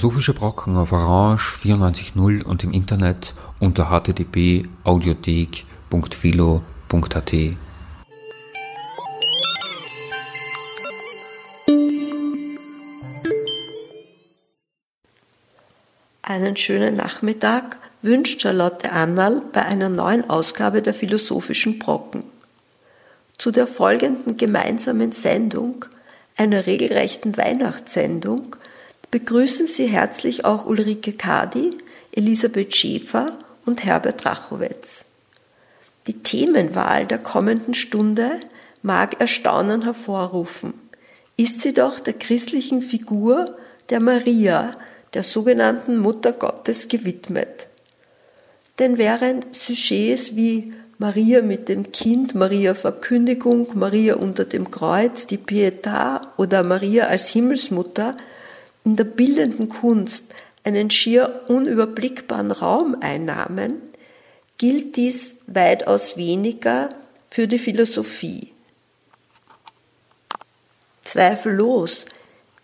Philosophische Brocken auf Orange 94.0 und im Internet unter http audiothek.philo.at. Einen schönen Nachmittag wünscht Charlotte Annal bei einer neuen Ausgabe der Philosophischen Brocken. Zu der folgenden gemeinsamen Sendung, einer regelrechten Weihnachtssendung, begrüßen Sie herzlich auch Ulrike Kadi, Elisabeth Schäfer und Herbert Rachowitz. Die Themenwahl der kommenden Stunde mag Erstaunen hervorrufen. Ist sie doch der christlichen Figur der Maria, der sogenannten Mutter Gottes, gewidmet. Denn während Sujets wie Maria mit dem Kind, Maria Verkündigung, Maria unter dem Kreuz, die Pietà oder Maria als Himmelsmutter in der bildenden Kunst einen schier unüberblickbaren Raum einnahmen, gilt dies weitaus weniger für die Philosophie. Zweifellos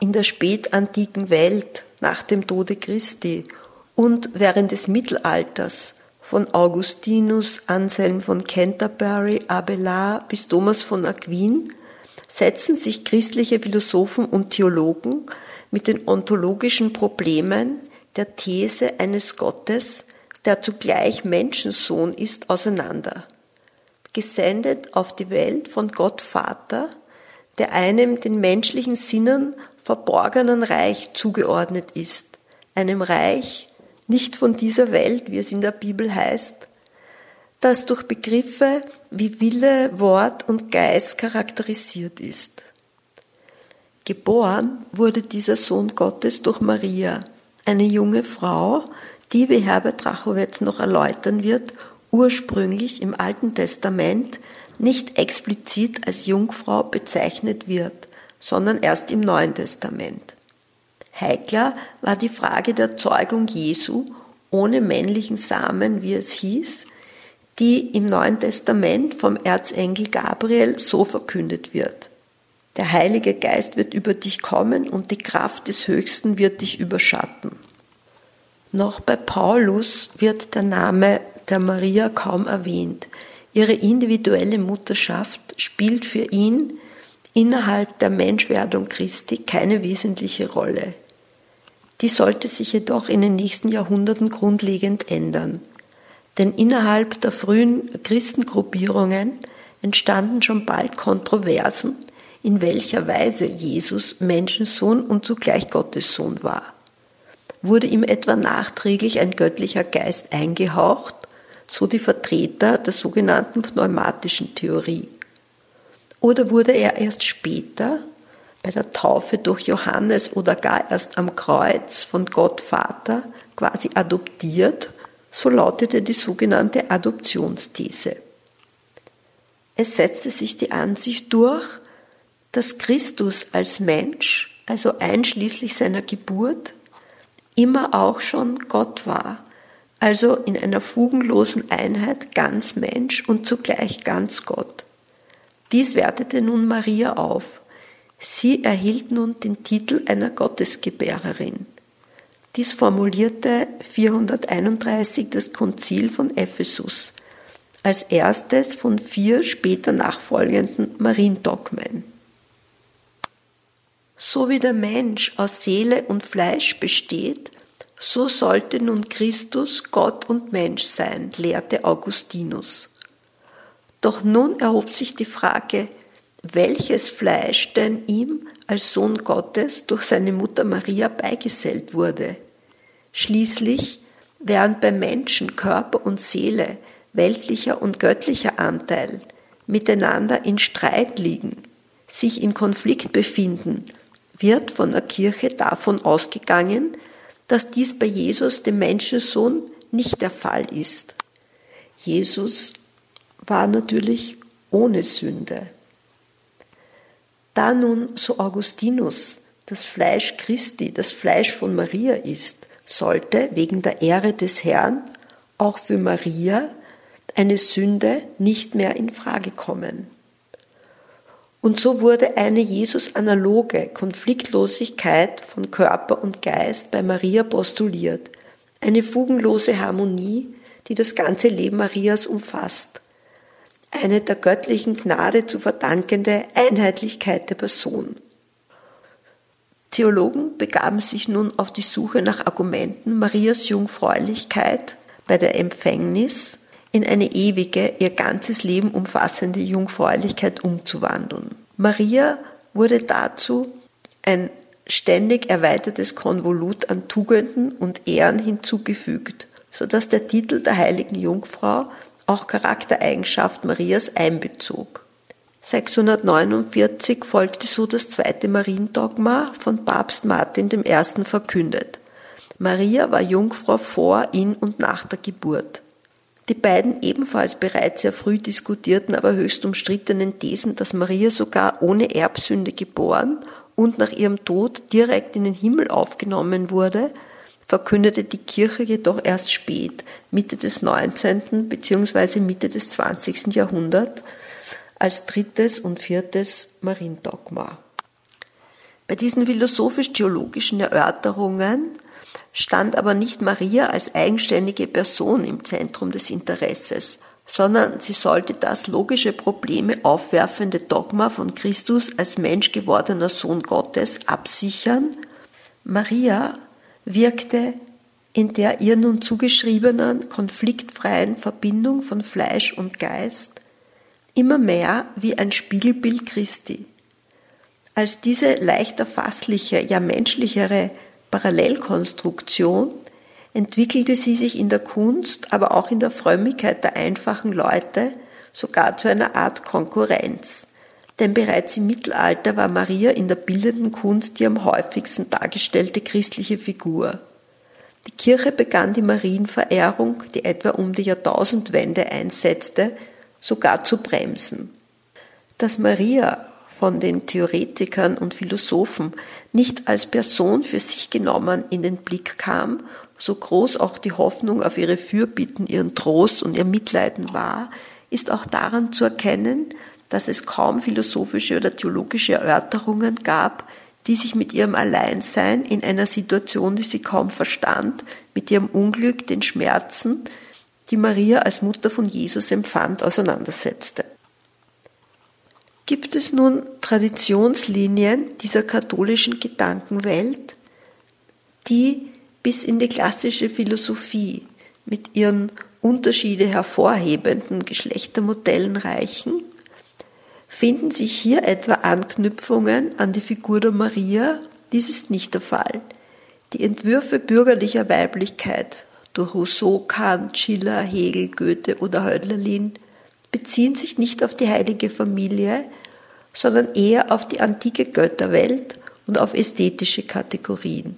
in der spätantiken Welt nach dem Tode Christi und während des Mittelalters von Augustinus, Anselm von Canterbury, Abelard bis Thomas von Aquin setzen sich christliche Philosophen und Theologen mit den ontologischen Problemen der These eines Gottes, der zugleich Menschensohn ist, auseinander. Gesendet auf die Welt von Gott Vater, der einem den menschlichen Sinnen verborgenen Reich zugeordnet ist, einem Reich nicht von dieser Welt, wie es in der Bibel heißt, das durch Begriffe wie Wille, Wort und Geist charakterisiert ist. Geboren wurde dieser Sohn Gottes durch Maria, eine junge Frau, die, wie Herbert Drachowitz noch erläutern wird, ursprünglich im Alten Testament nicht explizit als Jungfrau bezeichnet wird, sondern erst im Neuen Testament. Heikler war die Frage der Zeugung Jesu ohne männlichen Samen, wie es hieß, die im Neuen Testament vom Erzengel Gabriel so verkündet wird. Der Heilige Geist wird über dich kommen und die Kraft des Höchsten wird dich überschatten. Noch bei Paulus wird der Name der Maria kaum erwähnt. Ihre individuelle Mutterschaft spielt für ihn innerhalb der Menschwerdung Christi keine wesentliche Rolle. Die sollte sich jedoch in den nächsten Jahrhunderten grundlegend ändern. Denn innerhalb der frühen Christengruppierungen entstanden schon bald Kontroversen, in welcher Weise Jesus Menschensohn und zugleich Gottes Sohn war. Wurde ihm etwa nachträglich ein göttlicher Geist eingehaucht, so die Vertreter der sogenannten pneumatischen Theorie? Oder wurde er erst später, bei der Taufe durch Johannes oder gar erst am Kreuz von Gott Vater quasi adoptiert, so lautete die sogenannte Adoptionsthese. Es setzte sich die Ansicht durch, dass Christus als Mensch, also einschließlich seiner Geburt, immer auch schon Gott war, also in einer fugenlosen Einheit ganz Mensch und zugleich ganz Gott. Dies wertete nun Maria auf. Sie erhielt nun den Titel einer Gottesgebärerin. Dies formulierte 431 das Konzil von Ephesus als erstes von vier später nachfolgenden Mariendogmen. So wie der Mensch aus Seele und Fleisch besteht, so sollte nun Christus Gott und Mensch sein, lehrte Augustinus. Doch nun erhob sich die Frage, welches Fleisch denn ihm als Sohn Gottes durch seine Mutter Maria beigesellt wurde. Schließlich, während beim Menschen Körper und Seele, weltlicher und göttlicher Anteil miteinander in Streit liegen, sich in Konflikt befinden wird von der Kirche davon ausgegangen, dass dies bei Jesus, dem Menschensohn, nicht der Fall ist. Jesus war natürlich ohne Sünde. Da nun, so Augustinus, das Fleisch Christi, das Fleisch von Maria ist, sollte wegen der Ehre des Herrn auch für Maria eine Sünde nicht mehr in Frage kommen. Und so wurde eine Jesus-analoge Konfliktlosigkeit von Körper und Geist bei Maria postuliert, eine fugenlose Harmonie, die das ganze Leben Marias umfasst, eine der göttlichen Gnade zu verdankende Einheitlichkeit der Person. Theologen begaben sich nun auf die Suche nach Argumenten, Marias Jungfräulichkeit bei der Empfängnis in eine ewige, ihr ganzes Leben umfassende Jungfräulichkeit umzuwandeln. Maria wurde dazu ein ständig erweitertes Konvolut an Tugenden und Ehren hinzugefügt, so dass der Titel der heiligen Jungfrau auch Charaktereigenschaft Marias einbezog. 649 folgte so das zweite Mariendogma von Papst Martin I. verkündet. Maria war Jungfrau vor, in und nach der Geburt. Die beiden ebenfalls bereits sehr früh diskutierten, aber höchst umstrittenen Thesen, dass Maria sogar ohne Erbsünde geboren und nach ihrem Tod direkt in den Himmel aufgenommen wurde, verkündete die Kirche jedoch erst spät, Mitte des 19. bzw. Mitte des 20. Jahrhunderts, als drittes und viertes Mariendogma. Bei diesen philosophisch-theologischen Erörterungen stand aber nicht Maria als eigenständige Person im Zentrum des Interesses, sondern sie sollte das logische Probleme aufwerfende Dogma von Christus als Mensch gewordener Sohn Gottes absichern. Maria wirkte in der ihr nun zugeschriebenen konfliktfreien Verbindung von Fleisch und Geist immer mehr wie ein Spiegelbild Christi. Als diese leicht erfassliche, ja menschlichere Parallelkonstruktion entwickelte sie sich in der Kunst, aber auch in der Frömmigkeit der einfachen Leute sogar zu einer Art Konkurrenz. Denn bereits im Mittelalter war Maria in der bildenden Kunst die am häufigsten dargestellte christliche Figur. Die Kirche begann die Marienverehrung, die etwa um die Jahrtausendwende einsetzte, sogar zu bremsen. Dass Maria von den Theoretikern und Philosophen nicht als Person für sich genommen in den Blick kam, so groß auch die Hoffnung auf ihre Fürbitten, ihren Trost und ihr Mitleiden war, ist auch daran zu erkennen, dass es kaum philosophische oder theologische Erörterungen gab, die sich mit ihrem Alleinsein in einer Situation, die sie kaum verstand, mit ihrem Unglück, den Schmerzen, die Maria als Mutter von Jesus empfand, auseinandersetzte. Gibt es nun Traditionslinien dieser katholischen Gedankenwelt, die bis in die klassische Philosophie mit ihren Unterschiede hervorhebenden Geschlechtermodellen reichen? Finden sich hier etwa Anknüpfungen an die Figur der Maria? Dies ist nicht der Fall. Die Entwürfe bürgerlicher Weiblichkeit durch Rousseau, Kant, Schiller, Hegel, Goethe oder Hölderlin beziehen sich nicht auf die heilige Familie, sondern eher auf die antike Götterwelt und auf ästhetische Kategorien.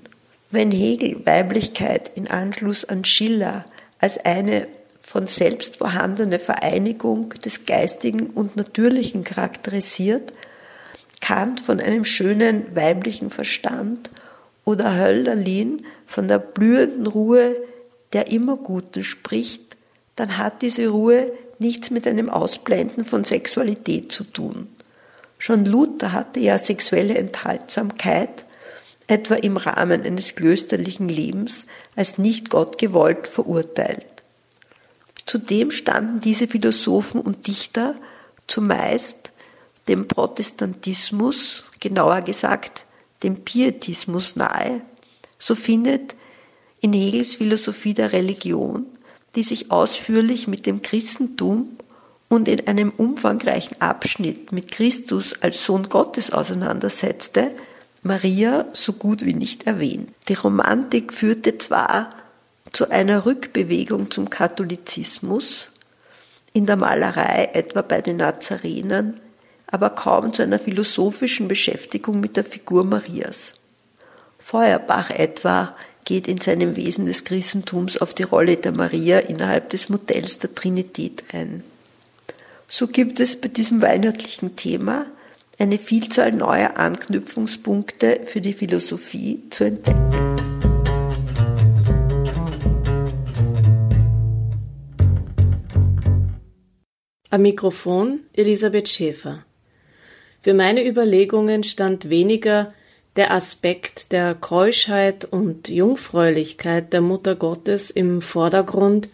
Wenn Hegel Weiblichkeit in Anschluss an Schiller als eine von selbst vorhandene Vereinigung des Geistigen und Natürlichen charakterisiert, Kant von einem schönen weiblichen Verstand oder Hölderlin von der blühenden Ruhe der immer Guten spricht, dann hat diese Ruhe nichts mit einem Ausblenden von Sexualität zu tun. Schon Luther hatte ja sexuelle Enthaltsamkeit, etwa im Rahmen eines klösterlichen Lebens, als nicht Gott gewollt verurteilt. Zudem standen diese Philosophen und Dichter zumeist dem Protestantismus, genauer gesagt dem Pietismus nahe. So findet in Hegels Philosophie der Religion, die sich ausführlich mit dem Christentum und in einem umfangreichen Abschnitt mit Christus als Sohn Gottes auseinandersetzte, Maria so gut wie nicht erwähnt. Die Romantik führte zwar zu einer Rückbewegung zum Katholizismus, in der Malerei etwa bei den Nazarenern, aber kaum zu einer philosophischen Beschäftigung mit der Figur Marias. Feuerbach etwa geht in seinem Wesen des Christentums auf die Rolle der Maria innerhalb des Modells der Trinität ein. So gibt es bei diesem weihnachtlichen Thema eine Vielzahl neuer Anknüpfungspunkte für die Philosophie zu entdecken. Am Mikrofon Elisabeth Schäfer. Für meine Überlegungen stand weniger der Aspekt der Keuschheit und Jungfräulichkeit der Mutter Gottes im Vordergrund,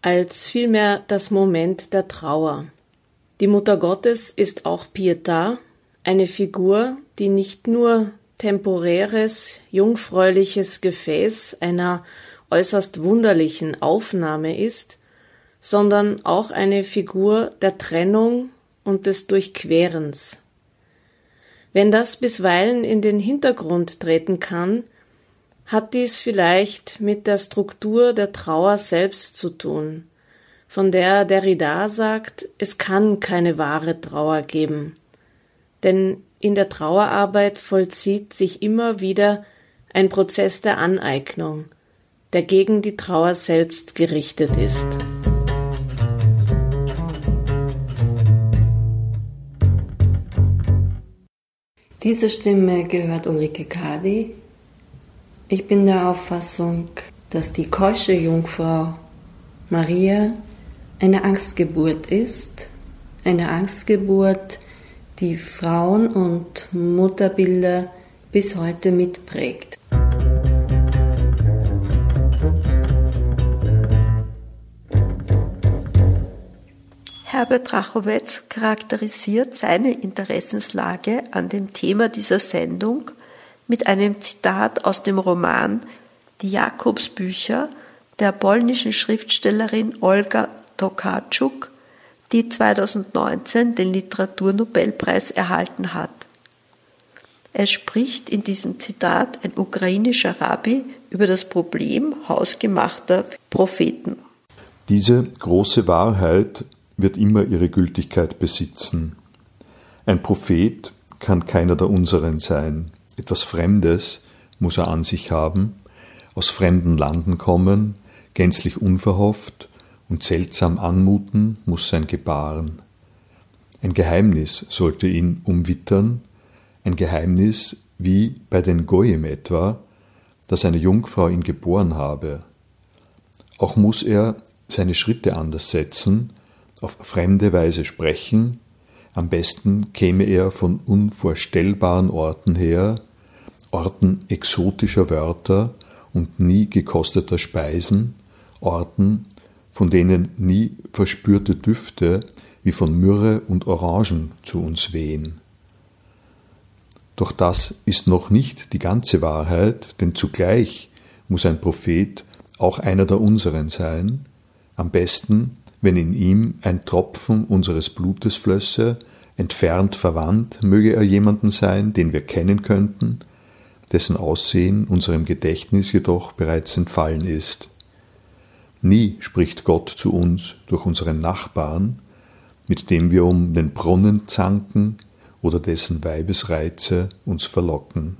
als vielmehr das Moment der Trauer. Die Mutter Gottes ist auch Pietà, eine Figur, die nicht nur temporäres, jungfräuliches Gefäß einer äußerst wunderlichen Aufnahme ist, sondern auch eine Figur der Trennung und des Durchquerens. Wenn das bisweilen in den Hintergrund treten kann, hat dies vielleicht mit der Struktur der Trauer selbst zu tun, von der Derrida sagt, es kann keine wahre Trauer geben. Denn in der Trauerarbeit vollzieht sich immer wieder ein Prozess der Aneignung, der gegen die Trauer selbst gerichtet ist. Diese Stimme gehört Ulrike Kadi. Ich bin der Auffassung, dass die keusche Jungfrau Maria eine Angstgeburt ist, eine Angstgeburt, die Frauen- und Mutterbilder bis heute mitprägt. Herbert Rachowitz charakterisiert seine Interessenslage an dem Thema dieser Sendung mit einem Zitat aus dem Roman Die Jakobsbücher der polnischen Schriftstellerin Olga Tokarczuk die 2019 den Literaturnobelpreis erhalten hat. Es spricht in diesem Zitat ein ukrainischer Rabbi über das Problem hausgemachter Propheten. Diese große Wahrheit wird immer ihre Gültigkeit besitzen. Ein Prophet kann keiner der unseren sein. Etwas Fremdes muss er an sich haben, aus fremden Landen kommen, gänzlich unverhofft und seltsam anmuten muss sein Gebaren. Ein Geheimnis sollte ihn umwittern, ein Geheimnis wie bei den Goyim etwa, dass eine Jungfrau ihn geboren habe. Auch muss er seine Schritte anders setzen, auf fremde Weise sprechen, am besten käme er von unvorstellbaren Orten her, Orten exotischer Wörter und nie gekosteter Speisen, Orten, von denen nie verspürte Düfte wie von Myrrhe und Orangen zu uns wehen. Doch das ist noch nicht die ganze Wahrheit, denn zugleich muss ein Prophet auch einer der unseren sein, am besten, wenn in ihm ein Tropfen unseres Blutes flösse, entfernt verwandt möge er jemanden sein, den wir kennen könnten, dessen Aussehen unserem Gedächtnis jedoch bereits entfallen ist. Nie spricht Gott zu uns durch unseren Nachbarn, mit dem wir um den Brunnen zanken oder dessen Weibesreize uns verlocken.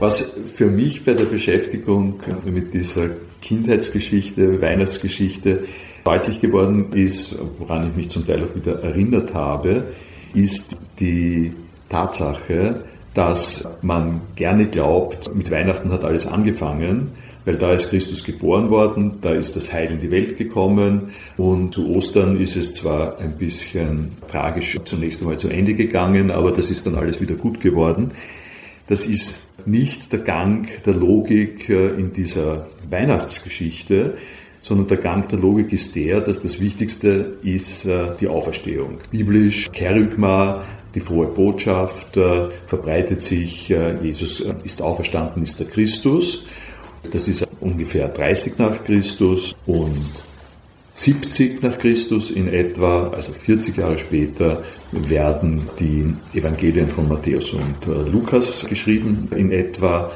Was für mich bei der Beschäftigung mit dieser Kindheitsgeschichte, Weihnachtsgeschichte deutlich geworden ist, woran ich mich zum Teil auch wieder erinnert habe, ist die Tatsache, dass man gerne glaubt, mit Weihnachten hat alles angefangen, weil da ist Christus geboren worden, da ist das Heil in die Welt gekommen und zu Ostern ist es zwar ein bisschen tragisch zunächst einmal zu Ende gegangen, aber das ist dann alles wieder gut geworden. Das ist nicht der Gang der Logik äh, in dieser Weihnachtsgeschichte, sondern der Gang der Logik ist der, dass das Wichtigste ist äh, die Auferstehung. Biblisch, Kerygma, die frohe Botschaft äh, verbreitet sich, Jesus ist auferstanden, ist der Christus. Das ist ungefähr 30 nach Christus und 70 nach Christus in etwa, also 40 Jahre später, werden die Evangelien von Matthäus und äh, Lukas geschrieben in etwa.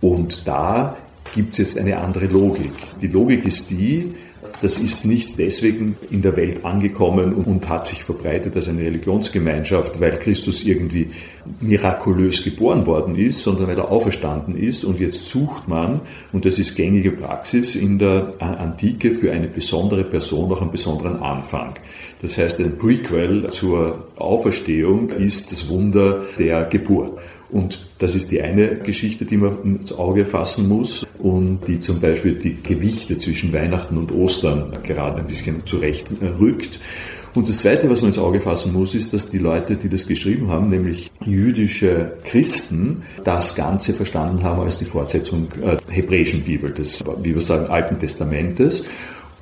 Und da gibt es jetzt eine andere Logik. Die Logik ist die, das ist nicht deswegen in der Welt angekommen und hat sich verbreitet als eine Religionsgemeinschaft, weil Christus irgendwie mirakulös geboren worden ist, sondern weil er auferstanden ist. Und jetzt sucht man, und das ist gängige Praxis in der Antike, für eine besondere Person auch einen besonderen Anfang. Das heißt, ein Prequel zur Auferstehung ist das Wunder der Geburt. Und das ist die eine Geschichte, die man ins Auge fassen muss und die zum Beispiel die Gewichte zwischen Weihnachten und Ostern gerade ein bisschen zurechtrückt. Und das Zweite, was man ins Auge fassen muss, ist, dass die Leute, die das geschrieben haben, nämlich jüdische Christen, das Ganze verstanden haben als die Fortsetzung der hebräischen Bibel, des, wie wir sagen, Alten Testamentes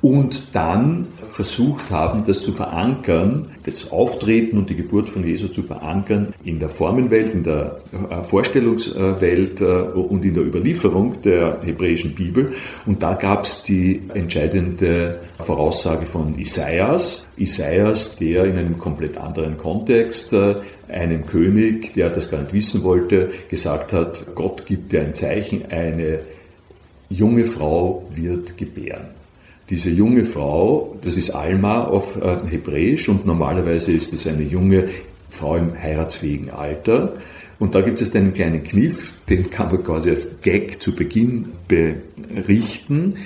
und dann versucht haben, das zu verankern, das Auftreten und die Geburt von Jesu zu verankern in der Formenwelt, in der äh, Vorstellungswelt äh, und in der Überlieferung der hebräischen Bibel. Und da gab es die entscheidende Voraussage von Isaias. Isaias, der in einem komplett anderen Kontext äh, einem König, der das gar nicht wissen wollte, gesagt hat, Gott gibt dir ein Zeichen, eine junge Frau wird gebären. Diese junge Frau, das ist Alma auf äh, Hebräisch und normalerweise ist es eine junge Frau im heiratsfähigen Alter. Und da gibt es einen kleinen Kniff, den kann man quasi als Gag zu Beginn berichten.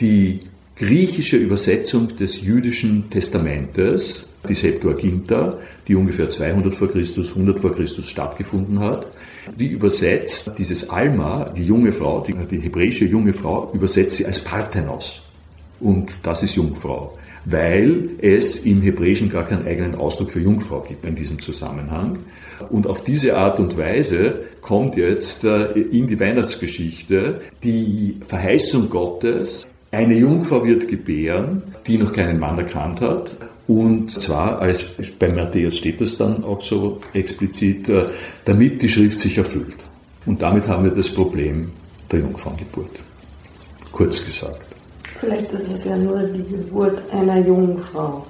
Die griechische Übersetzung des jüdischen Testamentes, die Septuaginta, die ungefähr 200 vor Christus, 100 vor Christus stattgefunden hat, die übersetzt dieses Alma, die junge Frau, die, die hebräische junge Frau, übersetzt sie als Parthenos und das ist Jungfrau, weil es im Hebräischen gar keinen eigenen Ausdruck für Jungfrau gibt in diesem Zusammenhang. Und auf diese Art und Weise kommt jetzt äh, in die Weihnachtsgeschichte die Verheißung Gottes, eine Jungfrau wird gebären, die noch keinen Mann erkannt hat. Und zwar, als bei Matthäus steht das dann auch so explizit, äh, damit die Schrift sich erfüllt. Und damit haben wir das Problem der Jungfrauengeburt. Kurz gesagt. Vielleicht ist es ja nur die Geburt einer jungen Frau.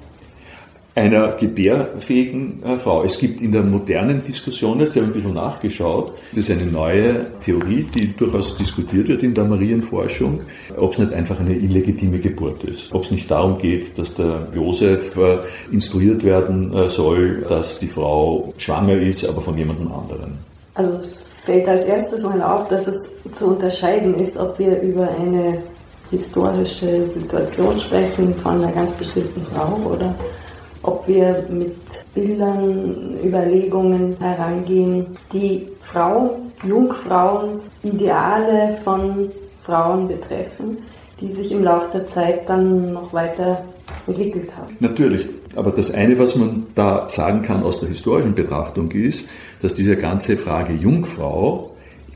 Einer gebärfähigen äh, Frau. Es gibt in der modernen Diskussion, jetzt habe ich ein bisschen nachgeschaut, das ist eine neue Theorie, die durchaus diskutiert wird in der Marienforschung, ob es nicht einfach eine illegitime Geburt ist. Ob es nicht darum geht, dass der Josef äh, instruiert werden äh, soll, dass die Frau schwanger ist, aber von jemandem anderen. Also es fällt als erstes mal auf, dass es zu unterscheiden ist, ob wir über eine historische Situation sprechen von einer ganz bestimmten Frau oder ob wir mit Bildern, Überlegungen herangehen, die Frauen, Jungfrauen, Ideale von Frauen betreffen, die sich im Laufe der Zeit dann noch weiter entwickelt haben. Natürlich, aber das eine, was man da sagen kann aus der historischen Betrachtung ist, dass diese ganze Frage Jungfrau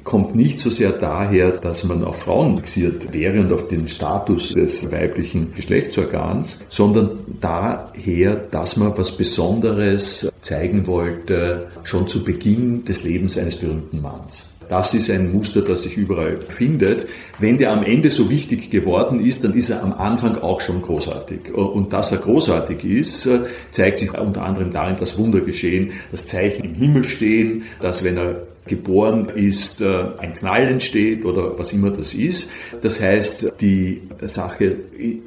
kommt nicht so sehr daher, dass man auf Frauen fixiert wäre und auf den Status des weiblichen Geschlechtsorgans, sondern daher, dass man was Besonderes zeigen wollte, schon zu Beginn des Lebens eines berühmten Manns. Das ist ein Muster, das sich überall findet. Wenn der am Ende so wichtig geworden ist, dann ist er am Anfang auch schon großartig. Und dass er großartig ist, zeigt sich unter anderem darin, dass Wunder geschehen, dass Zeichen im Himmel stehen, dass wenn er geboren ist, ein Knall entsteht oder was immer das ist. Das heißt, die Sache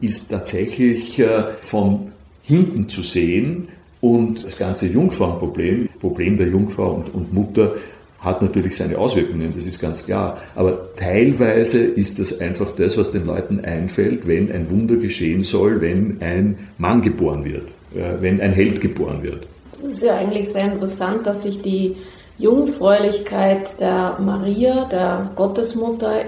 ist tatsächlich äh, von hinten zu sehen und das ganze Jungfrauenproblem, Problem der Jungfrau und, und Mutter, hat natürlich seine Auswirkungen, das ist ganz klar. Aber teilweise ist das einfach das, was den Leuten einfällt, wenn ein Wunder geschehen soll, wenn ein Mann geboren wird, wenn ein Held geboren wird. Es ist ja eigentlich sehr interessant, dass sich die Jungfräulichkeit der Maria, der Gottesmutter,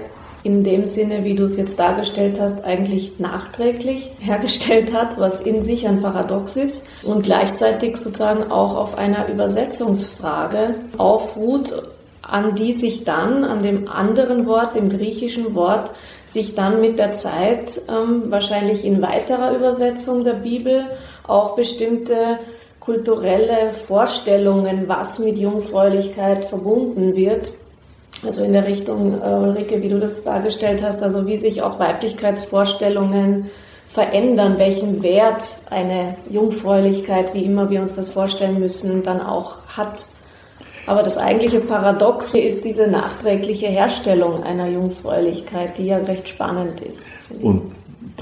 in dem Sinne, wie du es jetzt dargestellt hast, eigentlich nachträglich hergestellt hat, was in sich ein Paradox ist und gleichzeitig sozusagen auch auf einer Übersetzungsfrage aufruht, an die sich dann, an dem anderen Wort, dem griechischen Wort, sich dann mit der Zeit ähm, wahrscheinlich in weiterer Übersetzung der Bibel auch bestimmte kulturelle Vorstellungen, was mit Jungfräulichkeit verbunden wird. Also in der Richtung, äh, Ulrike, wie du das dargestellt hast, also wie sich auch Weiblichkeitsvorstellungen verändern, welchen Wert eine Jungfräulichkeit, wie immer wir uns das vorstellen müssen, dann auch hat. Aber das eigentliche Paradox ist diese nachträgliche Herstellung einer Jungfräulichkeit, die ja recht spannend ist. Und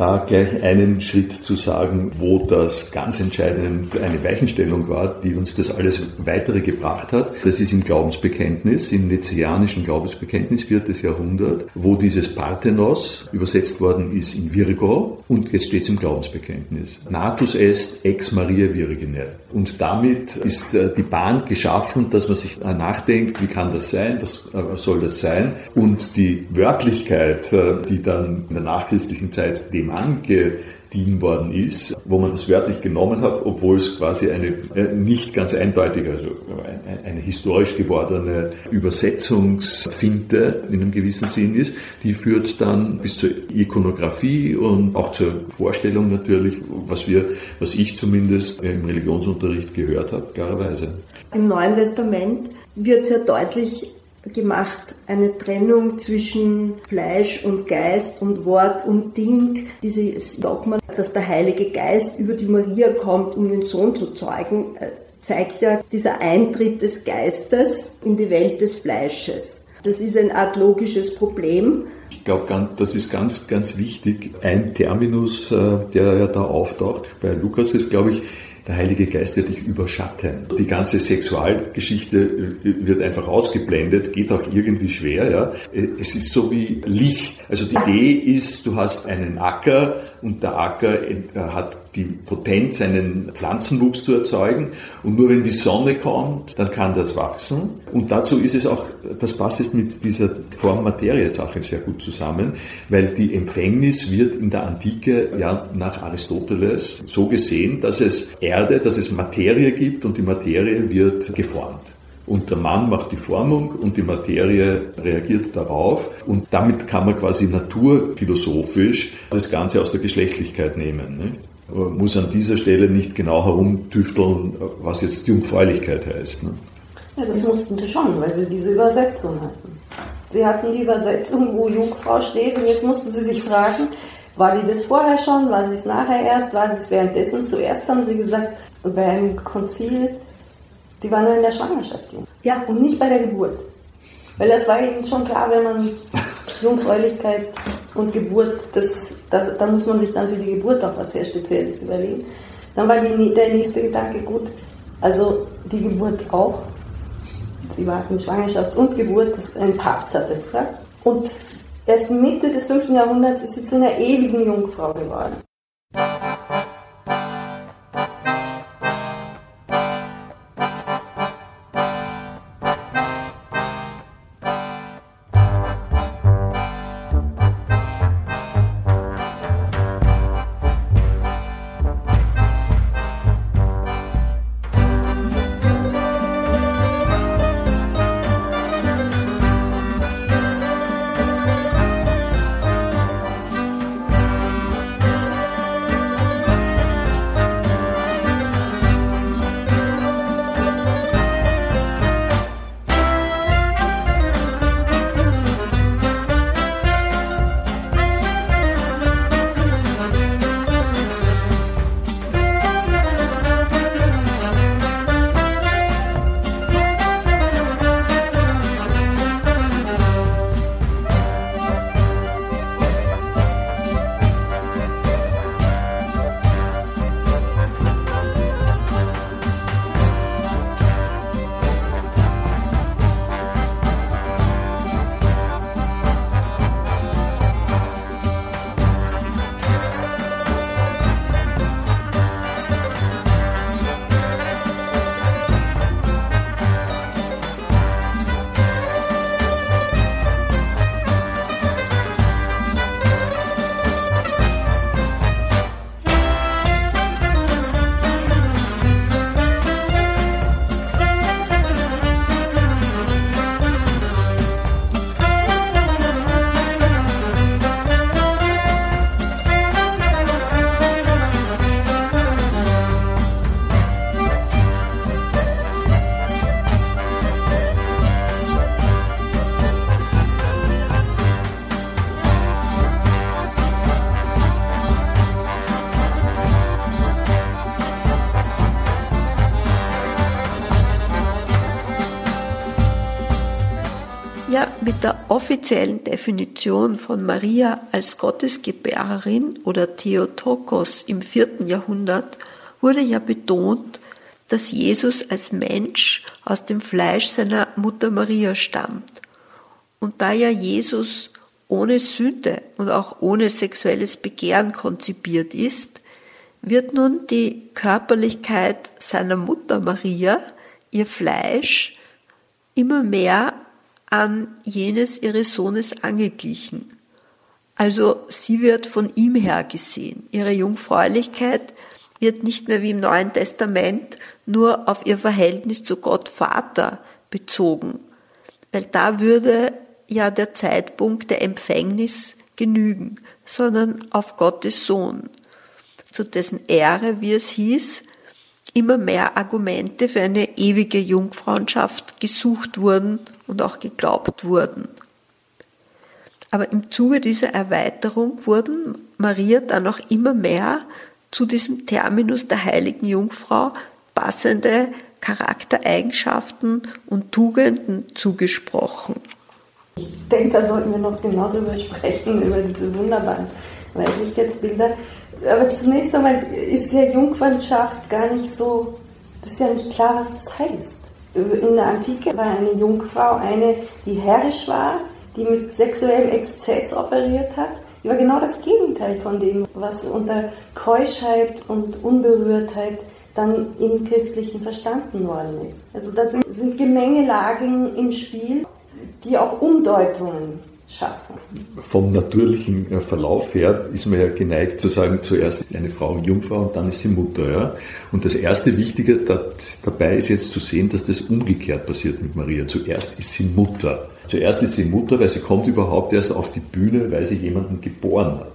da gleich einen Schritt zu sagen, wo das ganz entscheidend eine Weichenstellung war, die uns das alles weitere gebracht hat. Das ist im Glaubensbekenntnis, im Nizianischen Glaubensbekenntnis, viertes Jahrhundert, wo dieses Parthenos übersetzt worden ist in Virgo und jetzt steht es im Glaubensbekenntnis. Natus est ex Maria Virgine. Und damit ist äh, die Bahn geschaffen, dass man sich äh, nachdenkt, wie kann das sein, was äh, soll das sein? Und die Wörtlichkeit, die dann in der nachchristlichen Zeit dem angedient worden ist, wo man das wörtlich genommen hat, obwohl es quasi eine nicht ganz eindeutige, also eine historisch gewordene Übersetzungsfinte in einem gewissen Sinn ist, die führt dann bis zur Ikonografie und auch zur Vorstellung natürlich, was wir, was ich zumindest im Religionsunterricht gehört habe, klarerweise. Im Neuen Testament wird sehr deutlich gemacht, eine Trennung zwischen Fleisch und Geist und Wort und Ding. Dieses Dogma, dass der Heilige Geist über die Maria kommt, um den Sohn zu zeugen, äh, zeigt ja dieser Eintritt des Geistes in die Welt des Fleisches. Das ist eine Art logisches Problem. Ich glaube, das ist ganz, ganz wichtig. Ein Terminus, äh, der ja da auftaucht bei Lukas, ist, glaube ich, der Heilige Geist wird dich überschatten. Die ganze Sexualgeschichte äh, wird einfach ausgeblendet, geht auch irgendwie schwer. Ja. Äh, es ist so wie Licht. Also die Idee ist, du hast einen Acker und der Acker hat die Potenz, einen Pflanzenwuchs zu erzeugen. Und nur wenn die Sonne kommt, dann kann das wachsen. Und dazu ist es auch, das passt jetzt mit dieser Form-Materie-Sache sehr gut zusammen, weil die Empfängnis wird in der Antike ja nach Aristoteles so gesehen, dass es Erde, dass es Materie gibt und die Materie wird geformt. Und der Mann macht die Formung und die Materie reagiert darauf. Und damit kann man quasi naturphilosophisch das Ganze aus der Geschlechtlichkeit nehmen. Nicht? Man muss an dieser Stelle nicht genau herumtüfteln, was jetzt Jungfräulichkeit heißt. Ne? Ja, das mussten sie schon, weil sie diese Übersetzung hatten. Sie hatten die Übersetzung, wo Jungfrau steht, und jetzt mussten sie sich fragen, war die das vorher schon, war sie es nachher erst, war sie es währenddessen? Zuerst haben sie gesagt, beim Konzil, die war nur in der Schwangerschaft. Ja, und nicht bei der Geburt. Weil das war ihnen schon klar, wenn man Jungfräulichkeit und Geburt, das, das, da muss man sich dann für die Geburt auch was sehr Spezielles überlegen. Dann war die, der nächste Gedanke gut, also die Geburt auch. Sie war in Schwangerschaft und Geburt, das, ein Papst hat das gesagt. Und erst Mitte des 5. Jahrhunderts ist sie zu einer ewigen Jungfrau geworden. Der offiziellen Definition von Maria als Gottesgebärerin oder Theotokos im vierten Jahrhundert wurde ja betont, dass Jesus als Mensch aus dem Fleisch seiner Mutter Maria stammt. Und da ja Jesus ohne Sünde und auch ohne sexuelles Begehren konzipiert ist, wird nun die Körperlichkeit seiner Mutter Maria, ihr Fleisch, immer mehr an jenes ihres Sohnes angeglichen. Also sie wird von ihm her gesehen. Ihre Jungfräulichkeit wird nicht mehr wie im Neuen Testament nur auf ihr Verhältnis zu Gott Vater bezogen, weil da würde ja der Zeitpunkt der Empfängnis genügen, sondern auf Gottes Sohn, zu dessen Ehre, wie es hieß, immer mehr Argumente für eine ewige Jungfrauenschaft gesucht wurden und auch geglaubt wurden. Aber im Zuge dieser Erweiterung wurden Maria dann auch immer mehr zu diesem Terminus der heiligen Jungfrau passende Charaktereigenschaften und Tugenden zugesprochen. Ich denke, da sollten wir noch genau darüber sprechen, über diese wunderbaren Weiblichkeitsbilder. Aber zunächst einmal ist ja Jungfernschaft gar nicht so, das ist ja nicht klar, was das heißt. In der Antike war eine Jungfrau eine, die herrisch war, die mit sexuellem Exzess operiert hat. Die war genau das Gegenteil von dem, was unter Keuschheit und Unberührtheit dann im Christlichen verstanden worden ist. Also da sind, sind Gemengelagen im Spiel, die auch Umdeutungen schaffen. Vom natürlichen äh, Verlauf her ist man ja geneigt zu sagen, zuerst ist eine Frau Jungfrau und dann ist sie Mutter. Ja? Und das erste Wichtige dabei ist jetzt zu sehen, dass das umgekehrt passiert mit Maria. Zuerst ist sie Mutter. Zuerst ist sie Mutter, weil sie kommt überhaupt erst auf die Bühne, weil sie jemanden geboren hat.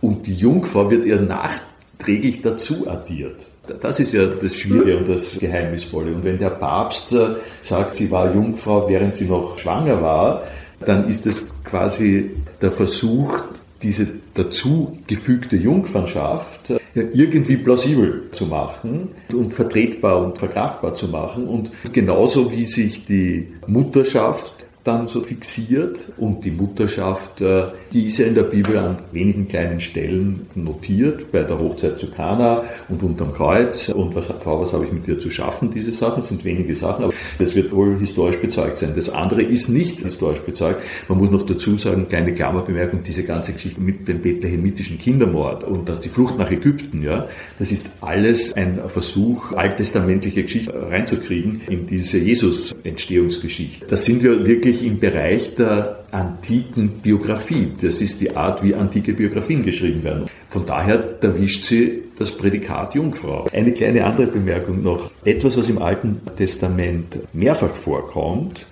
Und die Jungfrau wird ihr nachträglich dazu addiert. Das ist ja das Schwierige und das Geheimnisvolle. Und wenn der Papst äh, sagt, sie war Jungfrau, während sie noch schwanger war, dann ist es quasi der Versuch, diese dazugefügte Jungfernschaft äh, irgendwie plausibel zu machen und vertretbar und verkraftbar zu machen. Und genauso wie sich die Mutterschaft dann so fixiert und die Mutterschaft, äh, die ist ja in der Bibel an wenigen kleinen Stellen notiert, bei der Hochzeit zu Kana und unterm Kreuz und was, Frau, was habe ich mit dir zu schaffen, diese Sachen sind wenige Sachen, aber das wird wohl historisch bezeugt sein. Das andere ist nicht historisch bezeugt. Man muss noch dazu sagen, kleine Klammerbemerkung, diese ganze Geschichte mit dem bethlehemitischen Kindermord und die Flucht nach Ägypten, ja, das ist alles ein Versuch, alttestamentliche Geschichte reinzukriegen in diese Jesus-Entstehungsgeschichte. Da sind wir wirklich wirklich im Bereich der antiken Biografie. Das ist die Art, wie antike Biografien geschrieben werden. Von daher erwischt sie das Prädikat Jungfrau. Eine kleine andere Bemerkung noch. Etwas, was im Alten Testament mehrfach vorkommt,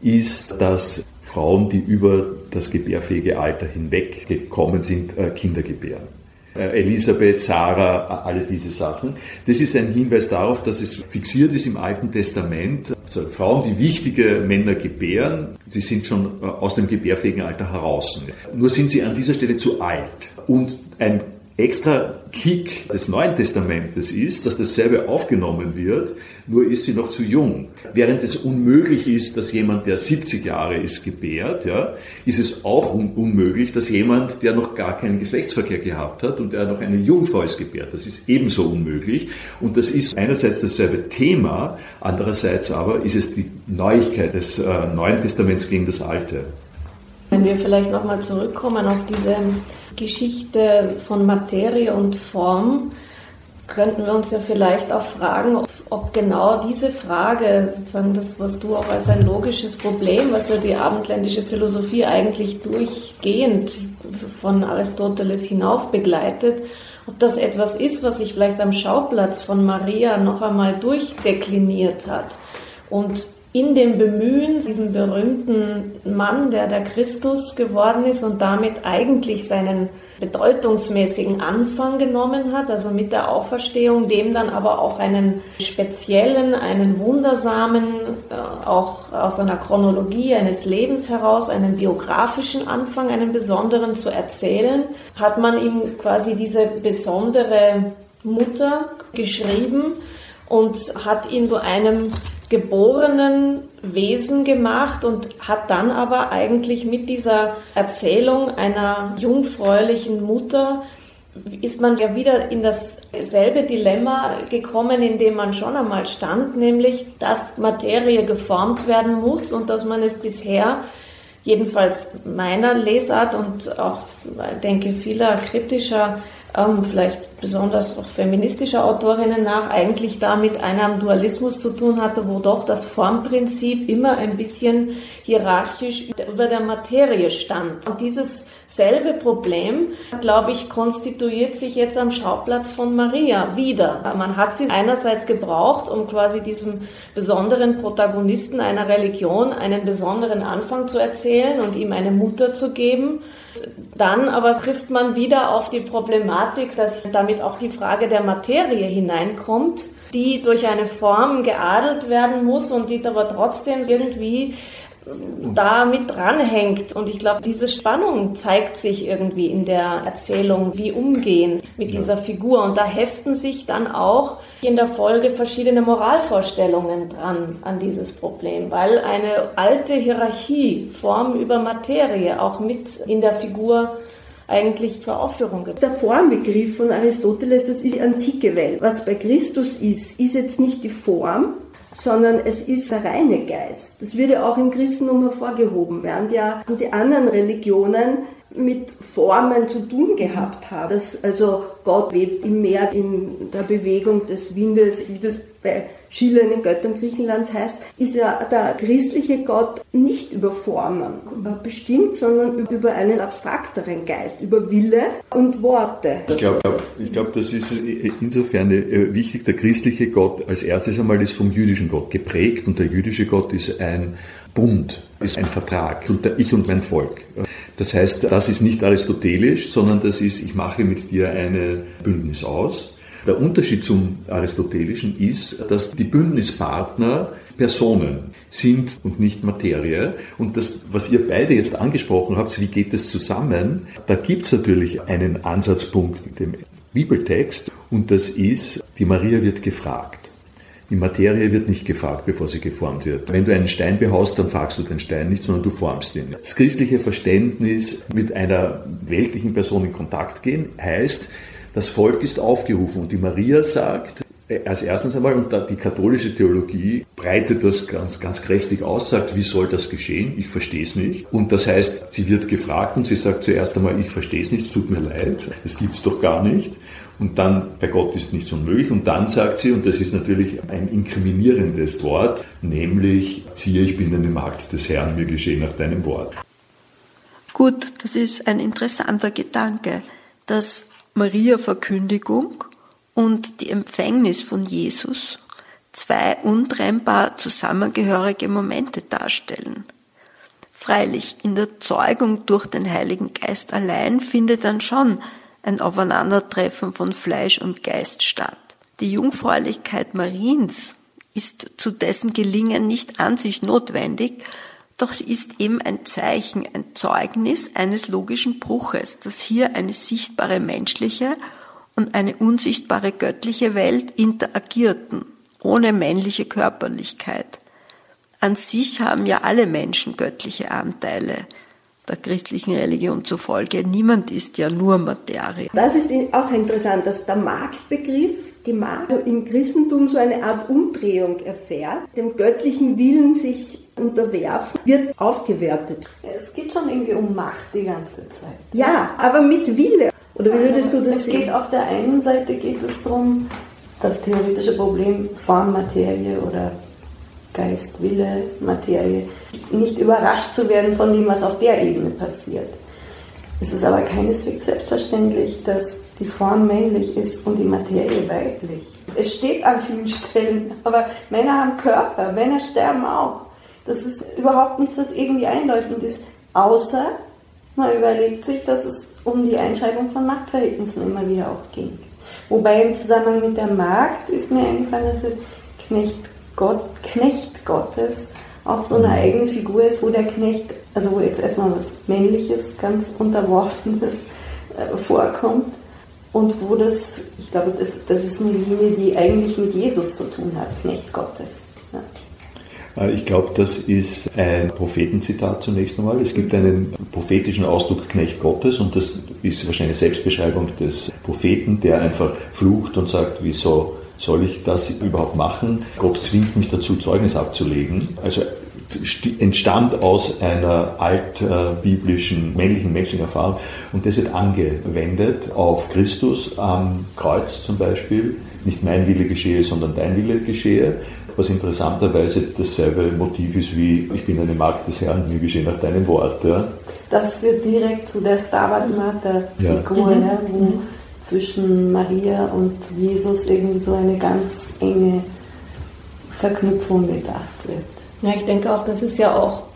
ist, dass Frauen, die über das gebärfähige Alter hinweg gekommen sind, äh, Kinder gebären. Äh, Elisabeth, Sarah, alle diese Sachen. Das ist ein Hinweis darauf, dass es fixiert ist im Alten Testament. Also Frauen, die wichtige Männer gebären, die sind schon äh, aus dem gebärfähigen Alter heraus. Nur sind sie an dieser Stelle zu alt. Und ein extra Kick des Neuen Testamentes ist, dass dasselbe aufgenommen wird, nur ist sie noch zu jung. Während es unmöglich ist, dass jemand, der 70 Jahre ist, gebärt, ja, ist es auch un unmöglich, dass jemand, der noch gar keinen Geschlechtsverkehr gehabt hat und der noch eine Jungfrau ist, gebärt. Das ist ebenso unmöglich. Und das ist einerseits dasselbe Thema, andererseits aber ist es die Neuigkeit des äh, Neuen Testaments gegen das Alte. Wenn wir vielleicht nochmal zurückkommen auf diese Geschichte von Materie und Form, könnten wir uns ja vielleicht auch fragen, ob, genau diese Frage, sozusagen das, was du auch als ein logisches Problem, was ja die abendländische Philosophie eigentlich durchgehend von Aristoteles hinauf begleitet, ob das etwas ist, was sich vielleicht am Schauplatz von Maria noch einmal durchdekliniert hat. Und in dem Bemühen, diesen berühmten Mann, der der Christus geworden ist und damit eigentlich seinen bedeutungsmäßigen Anfang genommen hat, also mit der Auferstehung, dem dann aber auch einen speziellen, einen wundersamen, äh, auch aus einer Chronologie eines Lebens heraus, einen biografischen Anfang, einen besonderen zu erzählen, hat man ihm quasi diese besondere Mutter geschrieben und hat ihn so einem geborenen Wesen gemacht und hat dann aber eigentlich mit dieser Erzählung einer jungfräulichen Mutter ist man ja wieder in dasselbe Dilemma gekommen, in dem man schon einmal stand, nämlich, dass Materie geformt werden muss und dass man es bisher, jedenfalls meiner Lesart und auch, denke, vieler kritischer ähm, vielleicht besonders auch feministischer Autorinnen nach, eigentlich da mit einem Dualismus zu tun hatte, wo doch das Formprinzip immer ein bisschen hierarchisch über der Materie stand. Und dieses selbe Problem, glaube ich, konstituiert sich jetzt am Schauplatz von Maria wieder. Man hat sie einerseits gebraucht, um quasi diesem besonderen Protagonisten einer Religion einen besonderen Anfang zu erzählen und ihm eine Mutter zu geben. Dann aber trifft man wieder auf die Problematik, dass damit auch die Frage der Materie hineinkommt, die durch eine Form geadelt werden muss und die aber trotzdem irgendwie da mit dranhängt. Und ich glaube, diese Spannung zeigt sich irgendwie in der Erzählung, wie umgehen mit dieser Figur. Und da heften sich dann auch in der Folge verschiedene Moralvorstellungen dran an dieses Problem, weil eine alte Hierarchie, Form über Materie, auch mit in der Figur eigentlich zur Aufführung gibt. Der Formbegriff von Aristoteles, das ist die antike Welt. Was bei Christus ist, ist jetzt nicht die Form, sondern es ist der reine Geist. Das würde auch im Christentum hervorgehoben, während ja die anderen Religionen mit Formen zu tun gehabt haben. Dass also Gott webt im Meer in der Bewegung des Windes, wie das bei Schiller in Göttern Griechenlands heißt, ist ja der christliche Gott nicht über Formen bestimmt, sondern über einen abstrakteren Geist, über Wille und Worte. Ich glaube, ich glaub, das ist insofern äh, wichtig. Der christliche Gott als erstes einmal ist vom jüdischen Gott geprägt und der jüdische Gott ist ein Bund, ist ein Vertrag unter ich und mein Volk. Das heißt, das ist nicht aristotelisch, sondern das ist, ich mache mit dir eine Bündnis aus der Unterschied zum Aristotelischen ist, dass die Bündnispartner Personen sind und nicht Materie. Und das, was ihr beide jetzt angesprochen habt, wie geht das zusammen? Da gibt es natürlich einen Ansatzpunkt mit dem Bibeltext und das ist, die Maria wird gefragt. Die Materie wird nicht gefragt, bevor sie geformt wird. Wenn du einen Stein behaust, dann fragst du den Stein nicht, sondern du formst ihn. Das christliche Verständnis mit einer weltlichen Person in Kontakt gehen heißt, das Volk ist aufgerufen und die Maria sagt, äh, als erstens einmal, und die katholische Theologie breitet das ganz, ganz kräftig aus, sagt, wie soll das geschehen? Ich verstehe es nicht. Und das heißt, sie wird gefragt und sie sagt zuerst einmal, ich verstehe es nicht, es tut mir leid, es gibt es doch gar nicht. Und dann, bei Gott ist nichts unmöglich. Und dann sagt sie, und das ist natürlich ein inkriminierendes Wort, nämlich, siehe, ich bin eine Magd des Herrn, mir geschehe nach deinem Wort. Gut, das ist ein interessanter Gedanke, dass Maria-Verkündigung und die Empfängnis von Jesus zwei untrennbar zusammengehörige Momente darstellen. Freilich, in der Zeugung durch den Heiligen Geist allein findet dann schon ein Aufeinandertreffen von Fleisch und Geist statt. Die Jungfräulichkeit Mariens ist zu dessen Gelingen nicht an sich notwendig, doch sie ist eben ein Zeichen, ein Zeugnis eines logischen Bruches, dass hier eine sichtbare menschliche und eine unsichtbare göttliche Welt interagierten, ohne männliche Körperlichkeit. An sich haben ja alle Menschen göttliche Anteile, der christlichen Religion zufolge. Niemand ist ja nur Materie. Das ist auch interessant, dass der Marktbegriff, die Markt im Christentum so eine Art Umdrehung erfährt, dem göttlichen Willen sich unterwerfen, wird aufgewertet. Es geht schon irgendwie um Macht die ganze Zeit. Ja, aber mit Wille. Oder wie würdest du das es sehen? Geht auf der einen Seite geht es darum, das theoretische Problem Form, Materie oder Geist, Wille, Materie, nicht überrascht zu werden von dem, was auf der Ebene passiert. Es ist aber keineswegs selbstverständlich, dass die Form männlich ist und die Materie weiblich. Es steht an vielen Stellen, aber Männer haben Körper, Männer sterben auch. Das ist überhaupt nichts, was irgendwie einleuchtend ist, außer man überlegt sich, dass es um die Einschreibung von Machtverhältnissen immer wieder auch ging. Wobei im Zusammenhang mit der Magd ist mir eingefallen, dass Knecht Gott, Knecht Gottes auch so eine eigene Figur ist, wo der Knecht, also wo jetzt erstmal was Männliches, ganz Unterworfenes äh, vorkommt und wo das, ich glaube, das, das ist eine Linie, die eigentlich mit Jesus zu tun hat, Knecht Gottes. Äh, ich glaube, das ist ein Prophetenzitat zunächst einmal. Es gibt einen prophetischen Ausdruck Knecht Gottes und das ist wahrscheinlich eine Selbstbeschreibung des Propheten, der einfach flucht und sagt, wieso soll ich das überhaupt machen? Gott zwingt mich dazu, Zeugnis abzulegen. Also entstand aus einer altbiblischen männlichen menschlichen Erfahrung und das wird angewendet auf Christus am Kreuz zum Beispiel. Nicht mein Wille geschehe, sondern dein Wille geschehe was interessanterweise dasselbe Motiv ist wie ich bin eine Magd des Herrn, mir geschehe nach deinem Wort. Ja. Das führt direkt zu der Stabat Mater-Figur, ja. ja, wo mhm. zwischen Maria und Jesus irgendwie so eine ganz enge Verknüpfung gedacht wird. Ja, ich denke auch, das ist ja auch